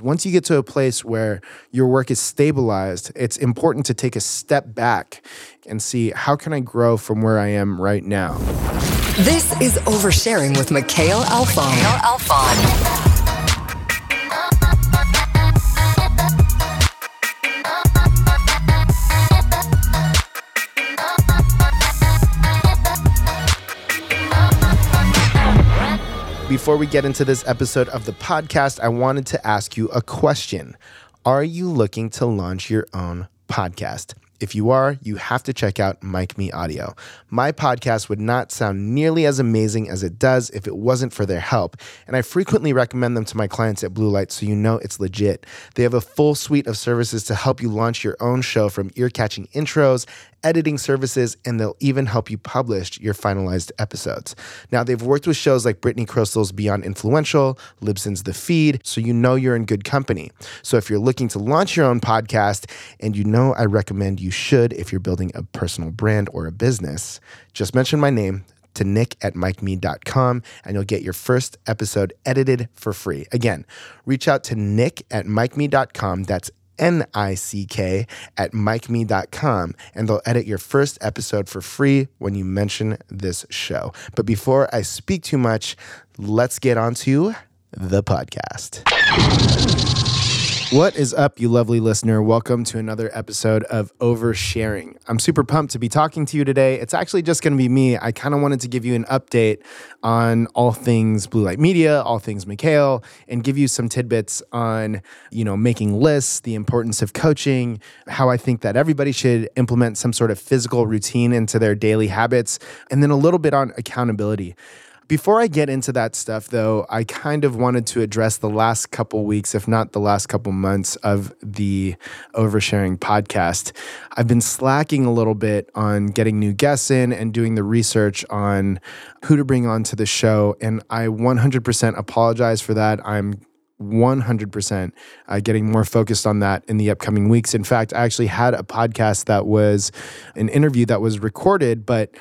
Once you get to a place where your work is stabilized, it's important to take a step back and see how can I grow from where I am right now. This is Oversharing with Mikhail Alfon. Mikhail Alfon. Before we get into this episode of the podcast, I wanted to ask you a question. Are you looking to launch your own podcast? If you are, you have to check out MicMe Audio. My podcast would not sound nearly as amazing as it does if it wasn't for their help, and I frequently recommend them to my clients at Blue Light so you know it's legit. They have a full suite of services to help you launch your own show from ear catching intros, editing services, and they'll even help you publish your finalized episodes. Now, they've worked with shows like Brittany Krystle's Beyond Influential, Libsyn's The Feed, so you know you're in good company. So if you're looking to launch your own podcast, and you know I recommend you should if you're building a personal brand or a business, just mention my name to nick at micme.com and you'll get your first episode edited for free. Again, reach out to nick at micme.com. That's N I C K, at micme.com, and they'll edit your first episode for free when you mention this show. But before I speak too much, let's get on to the podcast. What is up, you lovely listener? Welcome to another episode of Oversharing. I'm super pumped to be talking to you today. It's actually just going to be me. I kind of wanted to give you an update on all things Blue Light Media, all things Mikhail, and give you some tidbits on, you know, making lists, the importance of coaching, how I think that everybody should implement some sort of physical routine into their daily habits, and then a little bit on accountability. Before I get into that stuff, though, I kind of wanted to address the last couple weeks, if not the last couple months, of the Oversharing podcast. I've been slacking a little bit on getting new guests in and doing the research on who to bring on to the show. And I 100% apologize for that. I'm 100% uh, getting more focused on that in the upcoming weeks. In fact, I actually had a podcast that was an interview that was recorded, but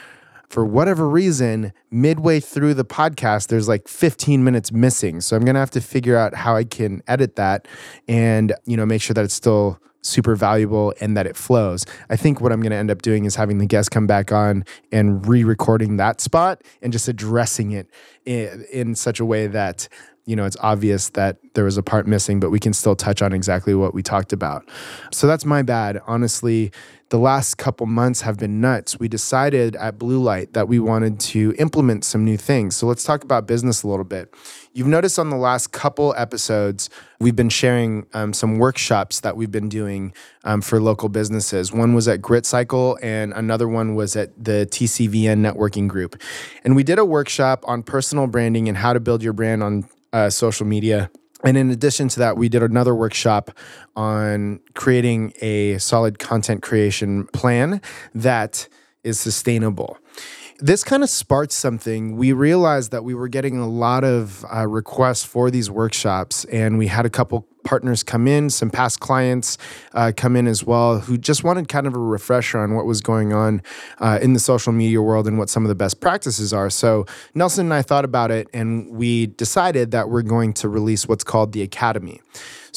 for whatever reason, midway through the podcast, there's like 15 minutes missing. So I'm going to have to figure out how I can edit that and, you know, make sure that it's still super valuable and that it flows. I think what I'm going to end up doing is having the guest come back on and re-recording that spot and just addressing it in, in such a way that you know, it's obvious that there was a part missing, but we can still touch on exactly what we talked about. So that's my bad. Honestly, the last couple months have been nuts. We decided at Blue Light that we wanted to implement some new things. So let's talk about business a little bit. You've noticed on the last couple episodes, we've been sharing um, some workshops that we've been doing um, for local businesses. One was at Grit Cycle, and another one was at the TCVN networking group. And we did a workshop on personal branding and how to build your brand on uh, social media. And in addition to that, we did another workshop on creating a solid content creation plan that is sustainable. This kind of sparked something. We realized that we were getting a lot of uh, requests for these workshops, and we had a couple partners come in, some past clients uh, come in as well, who just wanted kind of a refresher on what was going on uh, in the social media world and what some of the best practices are. So Nelson and I thought about it, and we decided that we're going to release what's called the Academy.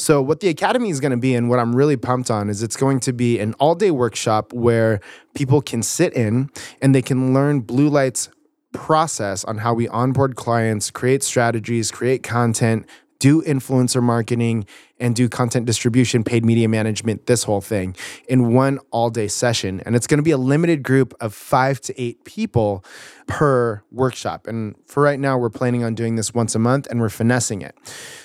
So, what the Academy is going to be, and what I'm really pumped on, is it's going to be an all day workshop where people can sit in and they can learn Blue Light's process on how we onboard clients, create strategies, create content, do influencer marketing and do content distribution, paid media management, this whole thing in one all day session. And it's going to be a limited group of five to eight people per workshop. And for right now, we're planning on doing this once a month and we're finessing it.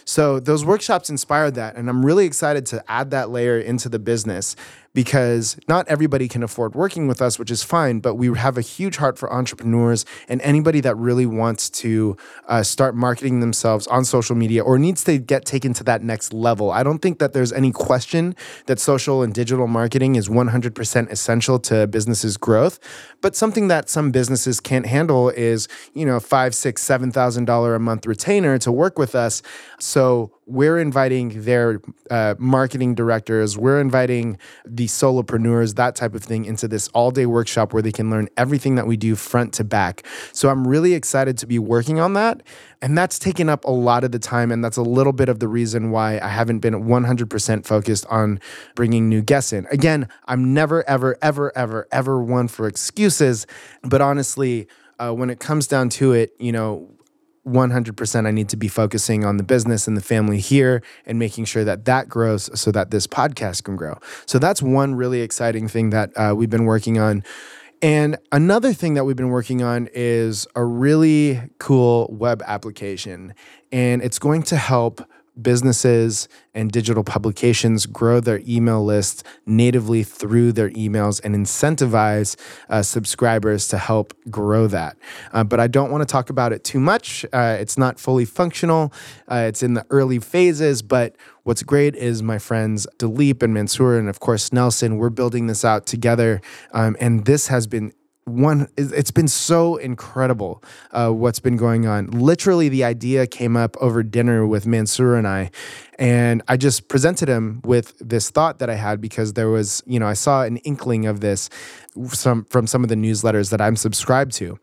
So those workshops inspired that. And I'm really excited to add that layer into the business because not everybody can afford working with us, which is fine, but we have a huge heart for entrepreneurs and anybody that really wants to uh, start marketing themselves on social media or needs to get taken to that next level. I don't think that there's any question that social and digital marketing is 100% essential to businesses' growth. But something that some businesses can't handle is, you know, five, six, seven thousand dollar a month retainer to work with us. So we're inviting their uh, marketing directors, we're inviting the solopreneurs, that type of thing, into this all day workshop where they can learn everything that we do front to back. So I'm really excited to be working on that. And that's taken up a lot of the time. And that's a little bit of the reason why I haven't been 100% focused on bringing new guests in. Again, I'm never, ever, ever, ever, ever one for excuses. But honestly, uh, when it comes down to it, you know, 100% I need to be focusing on the business and the family here and making sure that that grows so that this podcast can grow. So that's one really exciting thing that uh, we've been working on. And another thing that we've been working on is a really cool web application, and it's going to help businesses and digital publications grow their email list natively through their emails and incentivize uh, subscribers to help grow that. Uh, but I don't want to talk about it too much. Uh, it's not fully functional, uh, it's in the early phases. But what's great is my friends Dilip and Mansoor, and of course Nelson, we're building this out together. Um, and this has been one it's been so incredible uh, what's been going on. Literally the idea came up over dinner with mansoor and i and i just presented him with this thought that i had because there was you know i saw an inkling of this some from some of the newsletters that i'm subscribed to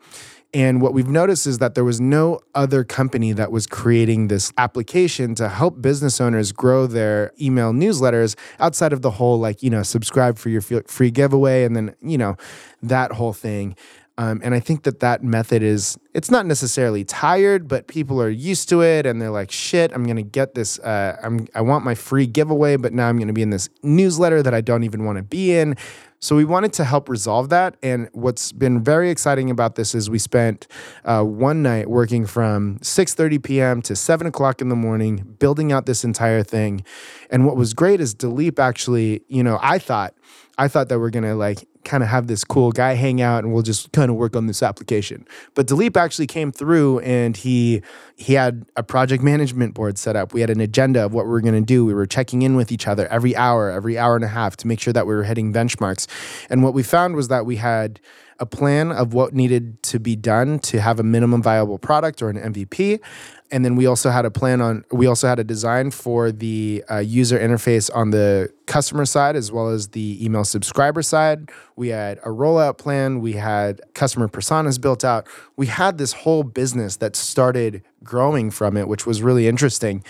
and what we've noticed is that there was no other company that was creating this application to help business owners grow their email newsletters outside of the whole, like, you know, subscribe for your free giveaway and then, you know, that whole thing. Um, and I think that that method is, it's not necessarily tired, but people are used to it and they're like, shit, I'm going to get this. Uh, I'm, I want my free giveaway, but now I'm going to be in this newsletter that I don't even want to be in. So we wanted to help resolve that. And what's been very exciting about this is we spent uh, one night working from 6:30 p.m. to 7 o'clock in the morning building out this entire thing. And what was great is Dilip actually, you know, I thought I thought that we're gonna like kind of have this cool guy hang out and we'll just kind of work on this application. But Dilip actually came through and he he had a project management board set up. We had an agenda of what we were going to do. We were checking in with each other every hour, every hour and a half to make sure that we were hitting benchmarks. And what we found was that we had a plan of what needed to be done to have a minimum viable product or an MVP. And then we also had a plan on, we also had a design for the uh, user interface on the customer side as well as the email subscriber side. We had a rollout plan. We had customer personas built out. We had this whole business that started growing from it, which was really interesting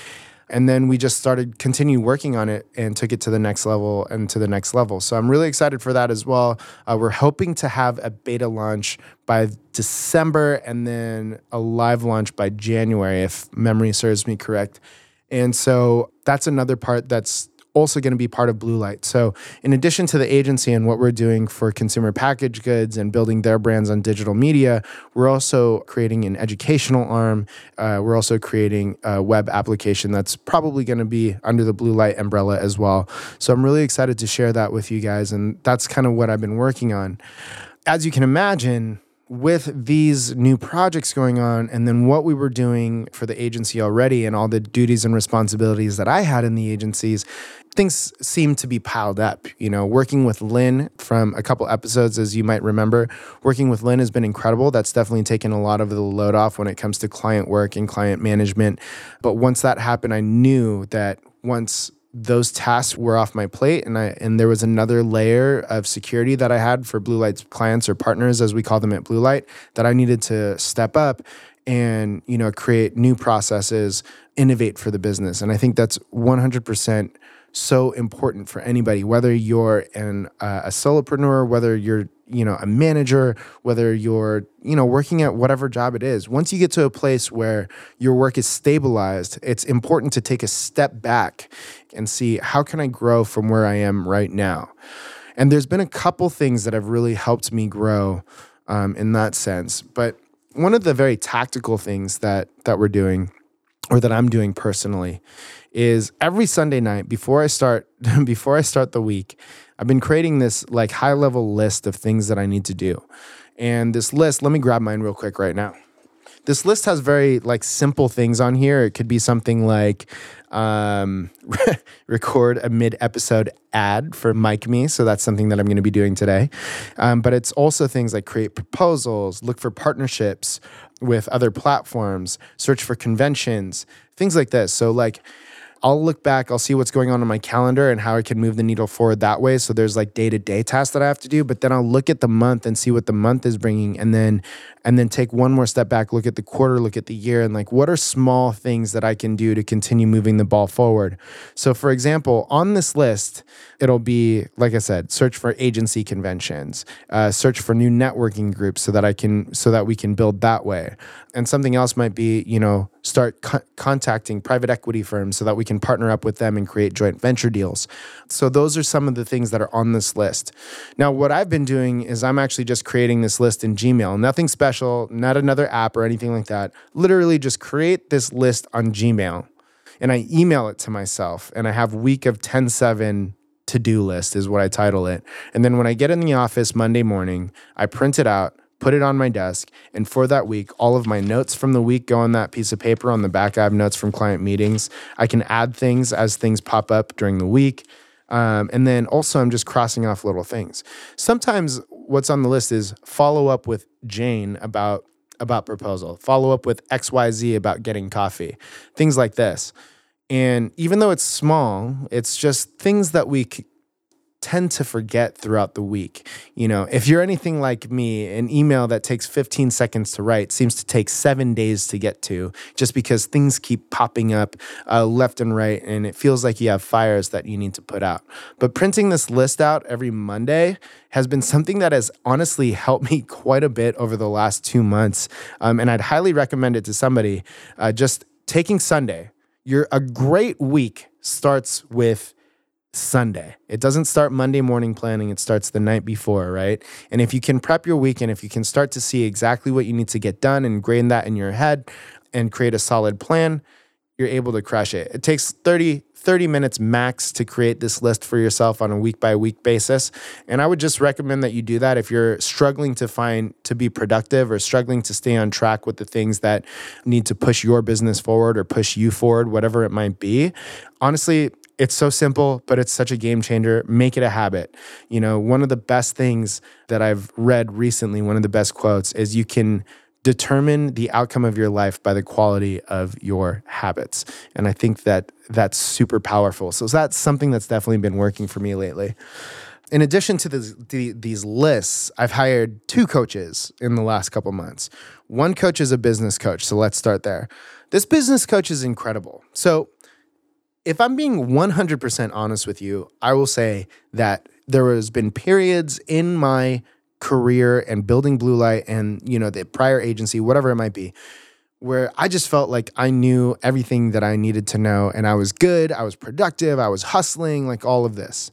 and then we just started continue working on it and took it to the next level and to the next level. So i'm really excited for that as well. Uh, we're hoping to have a beta launch by december and then a live launch by january if memory serves me correct. And so that's another part that's also going to be part of Blue Light. So, in addition to the agency and what we're doing for consumer packaged goods and building their brands on digital media, we're also creating an educational arm. Uh, we're also creating a web application that's probably going to be under the Blue Light umbrella as well. So, I'm really excited to share that with you guys. And that's kind of what I've been working on. As you can imagine, with these new projects going on and then what we were doing for the agency already and all the duties and responsibilities that I had in the agencies, things seemed to be piled up. You know, working with Lynn from a couple episodes, as you might remember, working with Lynn has been incredible. That's definitely taken a lot of the load off when it comes to client work and client management. But once that happened, I knew that once those tasks were off my plate and I and there was another layer of security that I had for Blue Light's clients or partners as we call them at Blue Light that I needed to step up and you know create new processes innovate for the business. And I think that's 100% so important for anybody, whether you're an, uh, a solopreneur, whether you're you know a manager, whether you're you know working at whatever job it is. Once you get to a place where your work is stabilized, it's important to take a step back and see how can I grow from where I am right now. And there's been a couple things that have really helped me grow um, in that sense. But one of the very tactical things that that we're doing, or that I'm doing personally, is every Sunday night before I start before I start the week, I've been creating this like high level list of things that I need to do. And this list, let me grab mine real quick right now. This list has very like simple things on here. It could be something like um, record a mid episode ad for MicMe. So that's something that I'm going to be doing today. Um, but it's also things like create proposals, look for partnerships with other platforms, search for conventions, things like this. So, like, I'll look back, I'll see what's going on in my calendar and how I can move the needle forward that way. So there's like day to day tasks that I have to do, but then I'll look at the month and see what the month is bringing, and then and then take one more step back, look at the quarter, look at the year, and like what are small things that I can do to continue moving the ball forward. So for example, on this list, it'll be like I said, search for agency conventions, uh, search for new networking groups so that I can so that we can build that way. And something else might be, you know, start co- contacting private equity firms so that we can partner up with them and create joint venture deals. So those are some of the things that are on this list. Now, what I've been doing is I'm actually just creating this list in Gmail. Nothing special, not another app or anything like that. Literally just create this list on Gmail and I email it to myself and I have week of 10 7 to do list is what I title it. And then when I get in the office Monday morning, I print it out put it on my desk. And for that week, all of my notes from the week go on that piece of paper. On the back, I have notes from client meetings. I can add things as things pop up during the week. Um, and then also, I'm just crossing off little things. Sometimes what's on the list is follow up with Jane about about proposal, follow up with XYZ about getting coffee, things like this. And even though it's small, it's just things that we tend to forget throughout the week. You know, if you're anything like me, an email that takes 15 seconds to write seems to take seven days to get to just because things keep popping up uh, left and right and it feels like you have fires that you need to put out. But printing this list out every Monday has been something that has honestly helped me quite a bit over the last two months. Um, and I'd highly recommend it to somebody. Uh, just taking Sunday, you're a great week starts with Sunday. It doesn't start Monday morning planning, it starts the night before, right? And if you can prep your weekend, if you can start to see exactly what you need to get done and grain that in your head and create a solid plan, you're able to crush it. It takes 30 30 minutes max to create this list for yourself on a week by week basis. And I would just recommend that you do that if you're struggling to find to be productive or struggling to stay on track with the things that need to push your business forward or push you forward, whatever it might be. Honestly, it's so simple, but it's such a game changer. Make it a habit. You know, one of the best things that I've read recently, one of the best quotes is you can determine the outcome of your life by the quality of your habits. And I think that that's super powerful. So that's something that's definitely been working for me lately. In addition to this, the, these lists, I've hired two coaches in the last couple months. One coach is a business coach. So let's start there. This business coach is incredible. So if I'm being 100% honest with you, I will say that there has been periods in my career and building blue light and you know the prior agency whatever it might be where I just felt like I knew everything that I needed to know and I was good, I was productive, I was hustling, like all of this.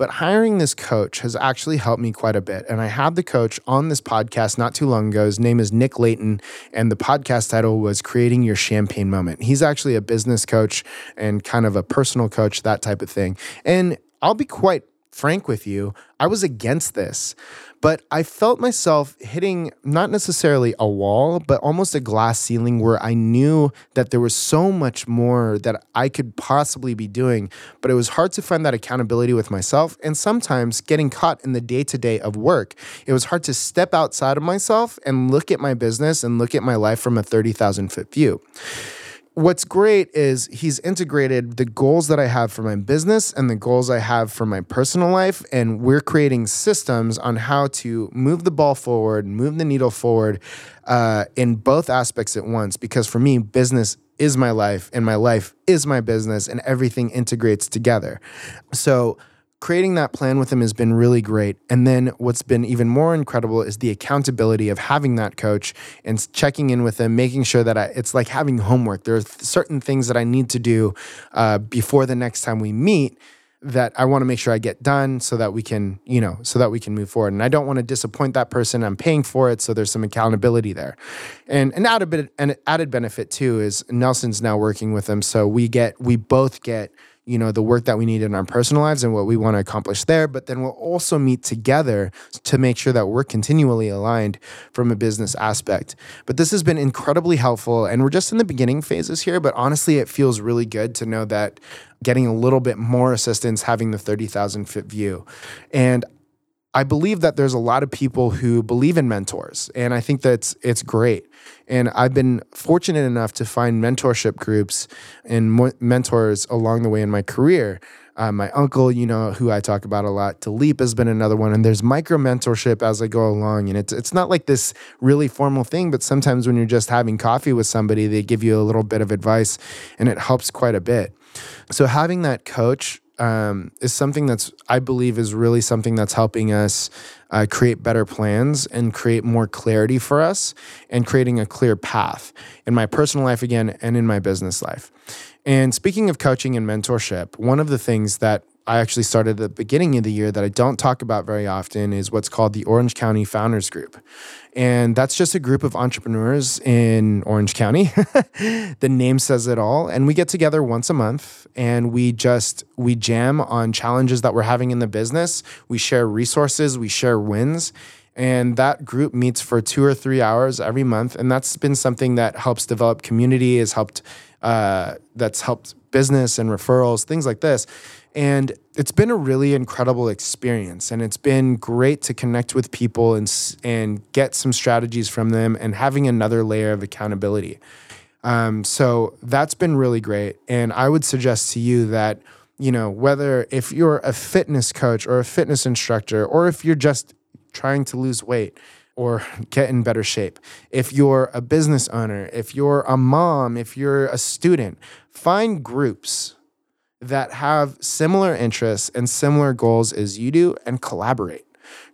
But hiring this coach has actually helped me quite a bit. And I had the coach on this podcast not too long ago. His name is Nick Layton, and the podcast title was Creating Your Champagne Moment. He's actually a business coach and kind of a personal coach, that type of thing. And I'll be quite frank with you, I was against this. But I felt myself hitting not necessarily a wall, but almost a glass ceiling where I knew that there was so much more that I could possibly be doing. But it was hard to find that accountability with myself. And sometimes getting caught in the day to day of work, it was hard to step outside of myself and look at my business and look at my life from a 30,000 foot view what's great is he's integrated the goals that I have for my business and the goals I have for my personal life. And we're creating systems on how to move the ball forward, move the needle forward uh, in both aspects at once. Because for me, business is my life and my life is my business, and everything integrates together. So, creating that plan with him has been really great. And then what's been even more incredible is the accountability of having that coach and checking in with him, making sure that I, it's like having homework. There are certain things that I need to do uh, before the next time we meet that I want to make sure I get done so that we can, you know, so that we can move forward. And I don't want to disappoint that person. I'm paying for it, so there's some accountability there. And an added bit, an added benefit too is Nelson's now working with them, so we get we both get you know the work that we need in our personal lives and what we want to accomplish there but then we'll also meet together to make sure that we're continually aligned from a business aspect. But this has been incredibly helpful and we're just in the beginning phases here but honestly it feels really good to know that getting a little bit more assistance having the 30,000 foot view. And I believe that there's a lot of people who believe in mentors, and I think that's it's great. And I've been fortunate enough to find mentorship groups and mo- mentors along the way in my career. Uh, my uncle, you know, who I talk about a lot, Leap has been another one, and there's micro mentorship as I go along, and it's it's not like this really formal thing, but sometimes when you're just having coffee with somebody, they give you a little bit of advice, and it helps quite a bit. So having that coach um, is something that's I believe is really something that's helping us uh, create better plans and create more clarity for us and creating a clear path in my personal life again and in my business life. And speaking of coaching and mentorship, one of the things that I actually started at the beginning of the year that I don't talk about very often is what's called the Orange County Founders Group. And that's just a group of entrepreneurs in Orange County. the name says it all. And we get together once a month and we just we jam on challenges that we're having in the business. We share resources, we share wins. And that group meets for two or three hours every month. And that's been something that helps develop community, has helped uh, that's helped business and referrals, things like this. And it's been a really incredible experience. And it's been great to connect with people and, and get some strategies from them and having another layer of accountability. Um, so that's been really great. And I would suggest to you that, you know, whether if you're a fitness coach or a fitness instructor, or if you're just trying to lose weight, or get in better shape. If you're a business owner, if you're a mom, if you're a student, find groups that have similar interests and similar goals as you do and collaborate.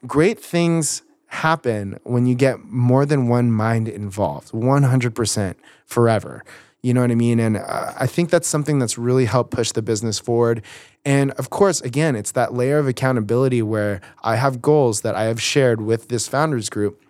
Great things happen when you get more than one mind involved, 100% forever. You know what I mean? And uh, I think that's something that's really helped push the business forward. And of course, again, it's that layer of accountability where I have goals that I have shared with this founders group.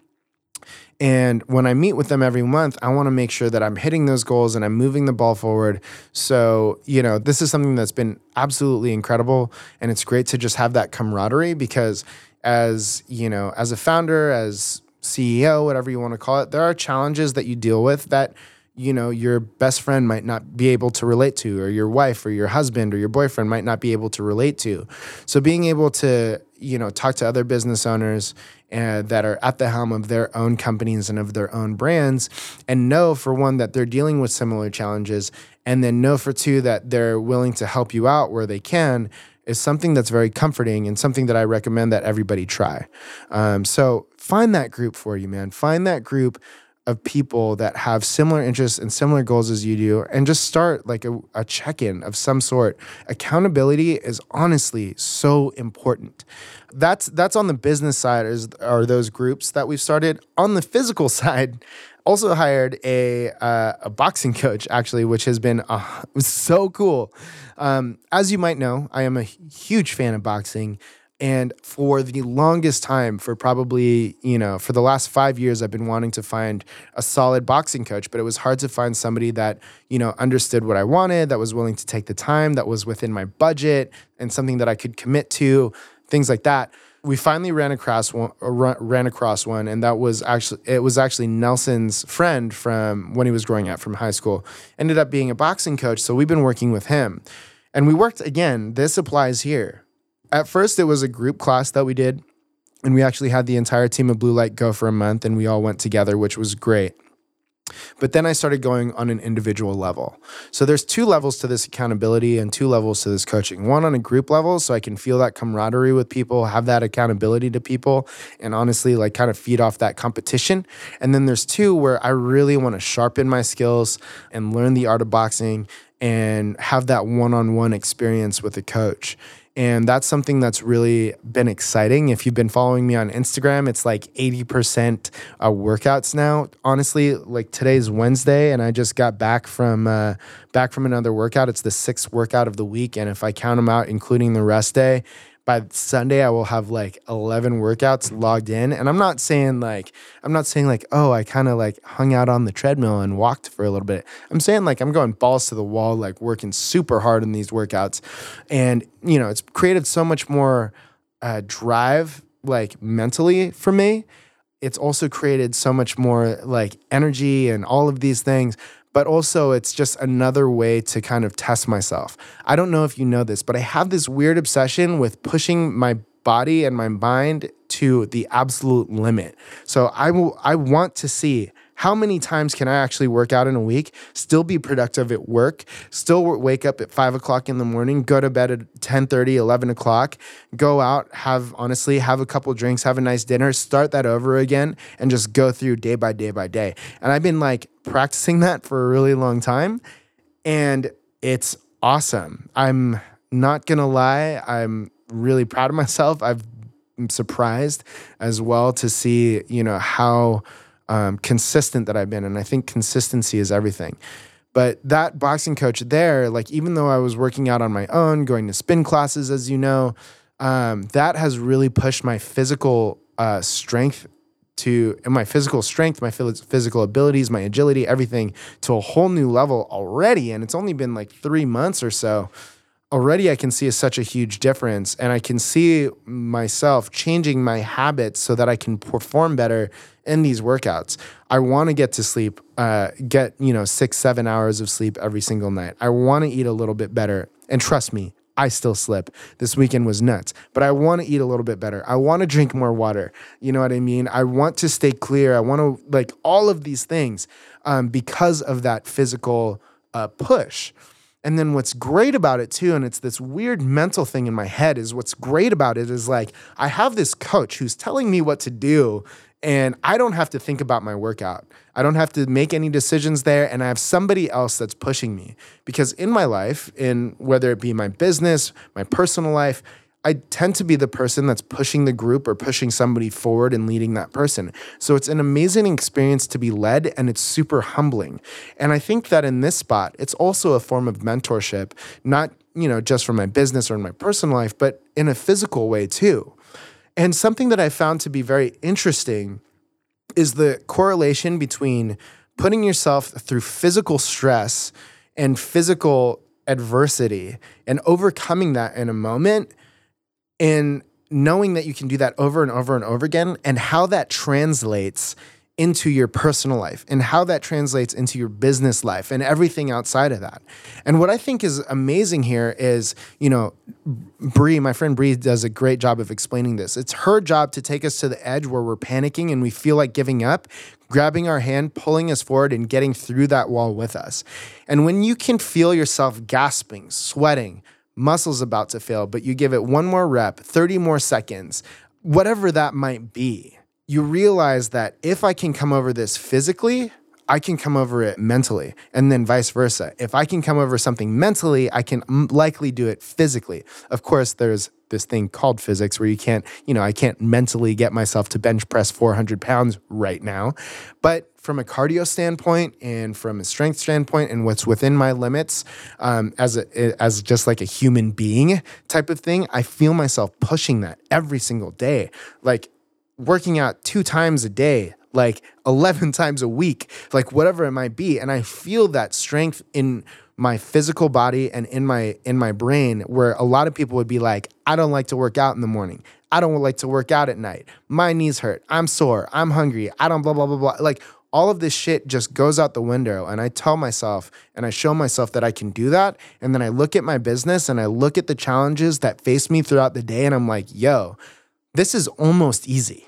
And when I meet with them every month, I want to make sure that I'm hitting those goals and I'm moving the ball forward. So, you know, this is something that's been absolutely incredible. And it's great to just have that camaraderie because, as you know, as a founder, as CEO, whatever you want to call it, there are challenges that you deal with that you know your best friend might not be able to relate to or your wife or your husband or your boyfriend might not be able to relate to so being able to you know talk to other business owners uh, that are at the helm of their own companies and of their own brands and know for one that they're dealing with similar challenges and then know for two that they're willing to help you out where they can is something that's very comforting and something that I recommend that everybody try. Um, so find that group for you, man. Find that group of people that have similar interests and similar goals as you do and just start like a, a check-in of some sort. Accountability is honestly so important. That's that's on the business side is are those groups that we've started. On the physical side also hired a uh, a boxing coach actually which has been uh, so cool. Um, as you might know i am a huge fan of boxing and for the longest time, for probably, you know, for the last five years, I've been wanting to find a solid boxing coach, but it was hard to find somebody that, you know, understood what I wanted, that was willing to take the time, that was within my budget and something that I could commit to, things like that. We finally ran across one, uh, ran across one, and that was actually it was actually Nelson's friend from when he was growing up from high school. Ended up being a boxing coach, so we've been working with him, and we worked again. This applies here at first it was a group class that we did and we actually had the entire team of blue light go for a month and we all went together which was great. But then i started going on an individual level. So there's two levels to this accountability and two levels to this coaching. One on a group level so i can feel that camaraderie with people have that accountability to people and honestly like kind of feed off that competition. And then there's two where i really want to sharpen my skills and learn the art of boxing and have that one-on-one experience with a coach and that's something that's really been exciting. If you've been following me on Instagram, it's like 80% uh, workouts now. Honestly, like today's Wednesday and I just got back from uh, back from another workout. It's the sixth workout of the week. And if I count them out, including the rest day, by Sunday I will have like 11 workouts logged in and I'm not saying like I'm not saying like oh I kind of like hung out on the treadmill and walked for a little bit. I'm saying like I'm going balls to the wall like working super hard in these workouts and you know it's created so much more uh, drive like mentally for me. It's also created so much more like energy and all of these things but also it's just another way to kind of test myself. I don't know if you know this, but I have this weird obsession with pushing my body and my mind to the absolute limit. So I will I want to see how many times can I actually work out in a week, still be productive at work, still wake up at five o'clock in the morning, go to bed at 10 30, 11 o'clock, go out, have honestly, have a couple drinks, have a nice dinner, start that over again, and just go through day by day by day. And I've been like practicing that for a really long time. And it's awesome. I'm not gonna lie, I'm really proud of myself. I've I'm surprised as well to see, you know, how um, consistent that I've been. And I think consistency is everything. But that boxing coach there, like, even though I was working out on my own, going to spin classes, as you know, um, that has really pushed my physical uh, strength to and my physical strength, my physical abilities, my agility, everything to a whole new level already. And it's only been like three months or so already I can see such a huge difference and I can see myself changing my habits so that I can perform better in these workouts. I want to get to sleep, uh, get, you know, six, seven hours of sleep every single night. I want to eat a little bit better. And trust me, I still slip. This weekend was nuts, but I want to eat a little bit better. I want to drink more water. You know what I mean? I want to stay clear. I want to like all of these things um, because of that physical uh, push. And then what's great about it too, and it's this weird mental thing in my head, is what's great about it is like I have this coach who's telling me what to do, and I don't have to think about my workout. I don't have to make any decisions there, and I have somebody else that's pushing me. Because in my life, in whether it be my business, my personal life, I tend to be the person that's pushing the group or pushing somebody forward and leading that person. So it's an amazing experience to be led and it's super humbling. And I think that in this spot, it's also a form of mentorship, not, you know, just for my business or in my personal life, but in a physical way too. And something that I found to be very interesting is the correlation between putting yourself through physical stress and physical adversity and overcoming that in a moment and knowing that you can do that over and over and over again and how that translates into your personal life and how that translates into your business life and everything outside of that. And what I think is amazing here is, you know, Bree, my friend Bree does a great job of explaining this. It's her job to take us to the edge where we're panicking and we feel like giving up, grabbing our hand, pulling us forward and getting through that wall with us. And when you can feel yourself gasping, sweating, muscles about to fail, but you give it one more rep, 30 more seconds, whatever that might be, you realize that if I can come over this physically, I can come over it mentally, and then vice versa. If I can come over something mentally, I can likely do it physically. Of course, there's this thing called physics where you can't, you know, I can't mentally get myself to bench press 400 pounds right now. But from a cardio standpoint and from a strength standpoint and what's within my limits um, as a, as just like a human being type of thing, I feel myself pushing that every single day. Like working out two times a day, like 11 times a week, like whatever it might be. And I feel that strength in my physical body and in my in my brain where a lot of people would be like I don't like to work out in the morning. I don't like to work out at night. My knees hurt. I'm sore. I'm hungry. I don't blah blah blah blah. Like all of this shit just goes out the window and I tell myself and I show myself that I can do that and then I look at my business and I look at the challenges that face me throughout the day and I'm like, "Yo, this is almost easy."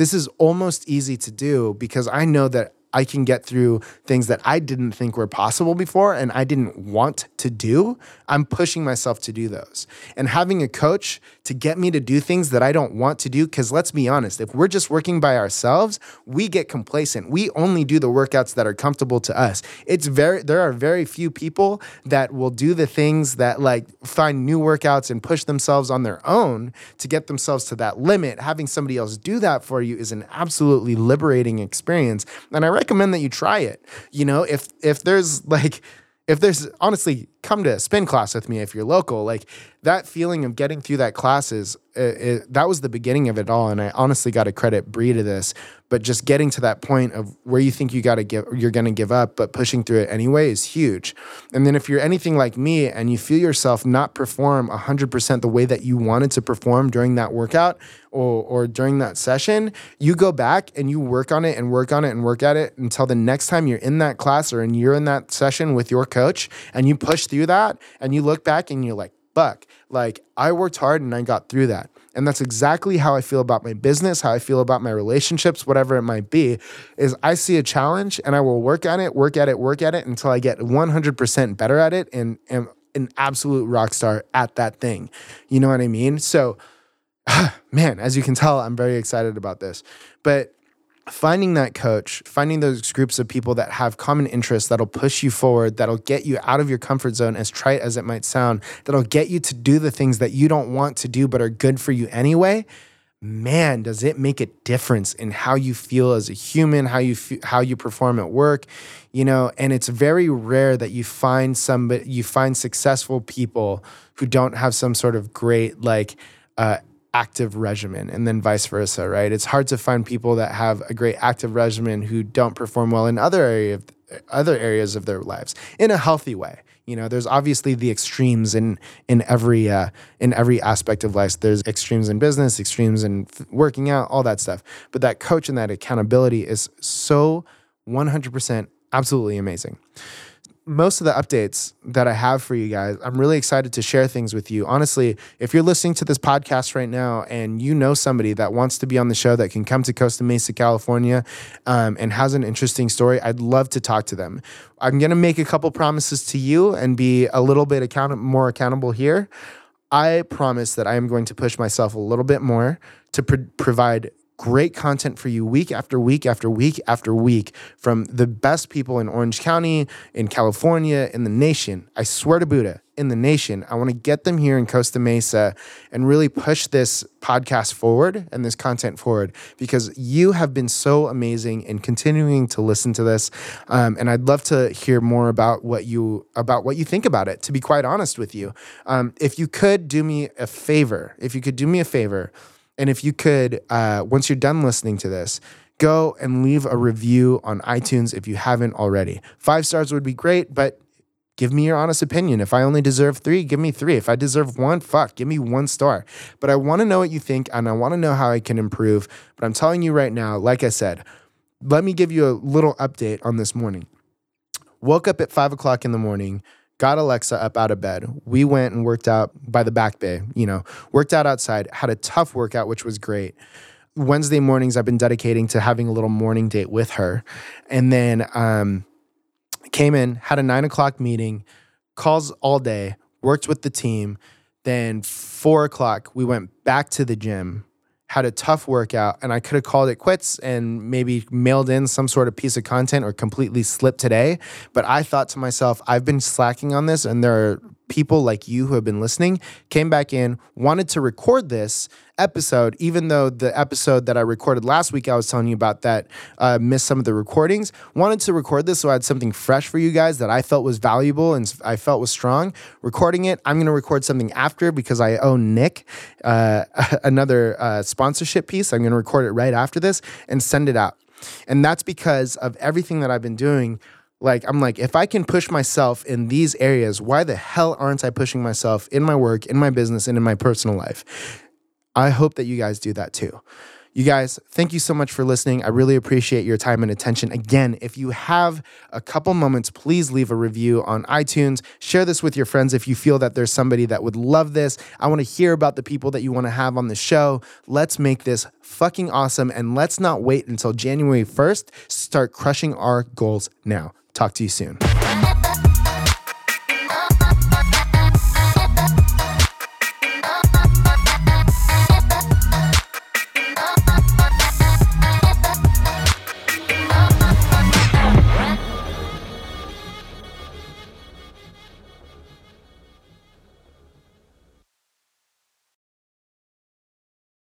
This is almost easy to do because I know that I can get through things that I didn't think were possible before and I didn't want to do. I'm pushing myself to do those. And having a coach to get me to do things that I don't want to do, because let's be honest, if we're just working by ourselves, we get complacent. We only do the workouts that are comfortable to us. It's very, there are very few people that will do the things that like find new workouts and push themselves on their own to get themselves to that limit. Having somebody else do that for you is an absolutely liberating experience. And I recommend that you try it. You know, if if there's like if there's honestly come to a spin class with me if you're local. Like that feeling of getting through that class is it, it, that was the beginning of it all and i honestly got to credit Bree to this but just getting to that point of where you think you got to give you're going to give up but pushing through it anyway is huge. And then if you're anything like me and you feel yourself not perform 100% the way that you wanted to perform during that workout or, or during that session you go back and you work on it and work on it and work at it until the next time you're in that class or and you're in that session with your coach and you push through that and you look back and you're like fuck, like I worked hard and I got through that. And that's exactly how I feel about my business, how I feel about my relationships, whatever it might be, is I see a challenge and I will work on it, work at it, work at it until I get 100% better at it and am an absolute rock star at that thing. You know what I mean? So, man, as you can tell, I'm very excited about this. But finding that coach, finding those groups of people that have common interests that'll push you forward, that'll get you out of your comfort zone, as trite as it might sound, that'll get you to do the things that you don't want to do but are good for you anyway. Man, does it make a difference in how you feel as a human, how you f- how you perform at work, you know? And it's very rare that you find somebody, you find successful people who don't have some sort of great like uh, active regimen and then vice versa, right? It's hard to find people that have a great active regimen who don't perform well in other area of, other areas of their lives in a healthy way. You know, there's obviously the extremes in in every uh, in every aspect of life. There's extremes in business, extremes in f- working out, all that stuff. But that coach and that accountability is so 100% absolutely amazing most of the updates that I have for you guys, I'm really excited to share things with you. Honestly, if you're listening to this podcast right now and you know somebody that wants to be on the show that can come to Costa Mesa, California, um, and has an interesting story, I'd love to talk to them. I'm going to make a couple promises to you and be a little bit account- more accountable here. I promise that I am going to push myself a little bit more to pr- provide great content for you week after week after week after week from the best people in Orange County, in California, in the nation. I swear to Buddha, in the nation. I want to get them here in Costa Mesa and really push this podcast forward and this content forward because you have been so amazing in continuing to listen to this. Um, and I'd love to hear more about what you about what you think about it. To be quite honest with you, um, if you could do me a favor, if you could do me a favor and if you could, uh, once you're done listening to this, go and leave a review on iTunes if you haven't already. Five stars would be great, but give me your honest opinion. If I only deserve three, give me three. If I deserve one, fuck, give me one star. But I want to know what you think and I want to know how I can improve. But I'm telling you right now, like I said, let me give you a little update on this morning. Woke up at five o'clock in the morning got Alexa up out of bed. We went and worked out by the back bay, you know, worked out outside, had a tough workout, which was great. Wednesday mornings, I've been dedicating to having a little morning date with her. And then um, came in, had a nine o'clock meeting, calls all day, worked with the team. Then four o'clock, we went back to the gym, had a tough workout and I could have called it quits and maybe mailed in some sort of piece of content or completely slipped today. But I thought to myself, I've been slacking on this and there are people like you who have been listening, came back in, wanted to record this episode, even though the episode that I recorded last week, I was telling you about that, uh, missed some of the recordings. Wanted to record this so I had something fresh for you guys that I felt was valuable and I felt was strong. Recording it, I'm going to record something after because I owe Nick uh, another uh, sponsorship piece. I'm going to record it right after this and send it out. And that's because of everything that I've been doing like, I'm like, if I can push myself in these areas, why the hell aren't I pushing myself in my work, in my business, and in my personal life? I hope that you guys do that too. You guys, thank you so much for listening. I really appreciate your time and attention. Again, if you have a couple moments, please leave a review on iTunes. Share this with your friends if you feel that there's somebody that would love this. I want to hear about the people that you want to have on the show. Let's make this fucking awesome and let's not wait until January 1st. Start crushing our goals now. Talk to you soon.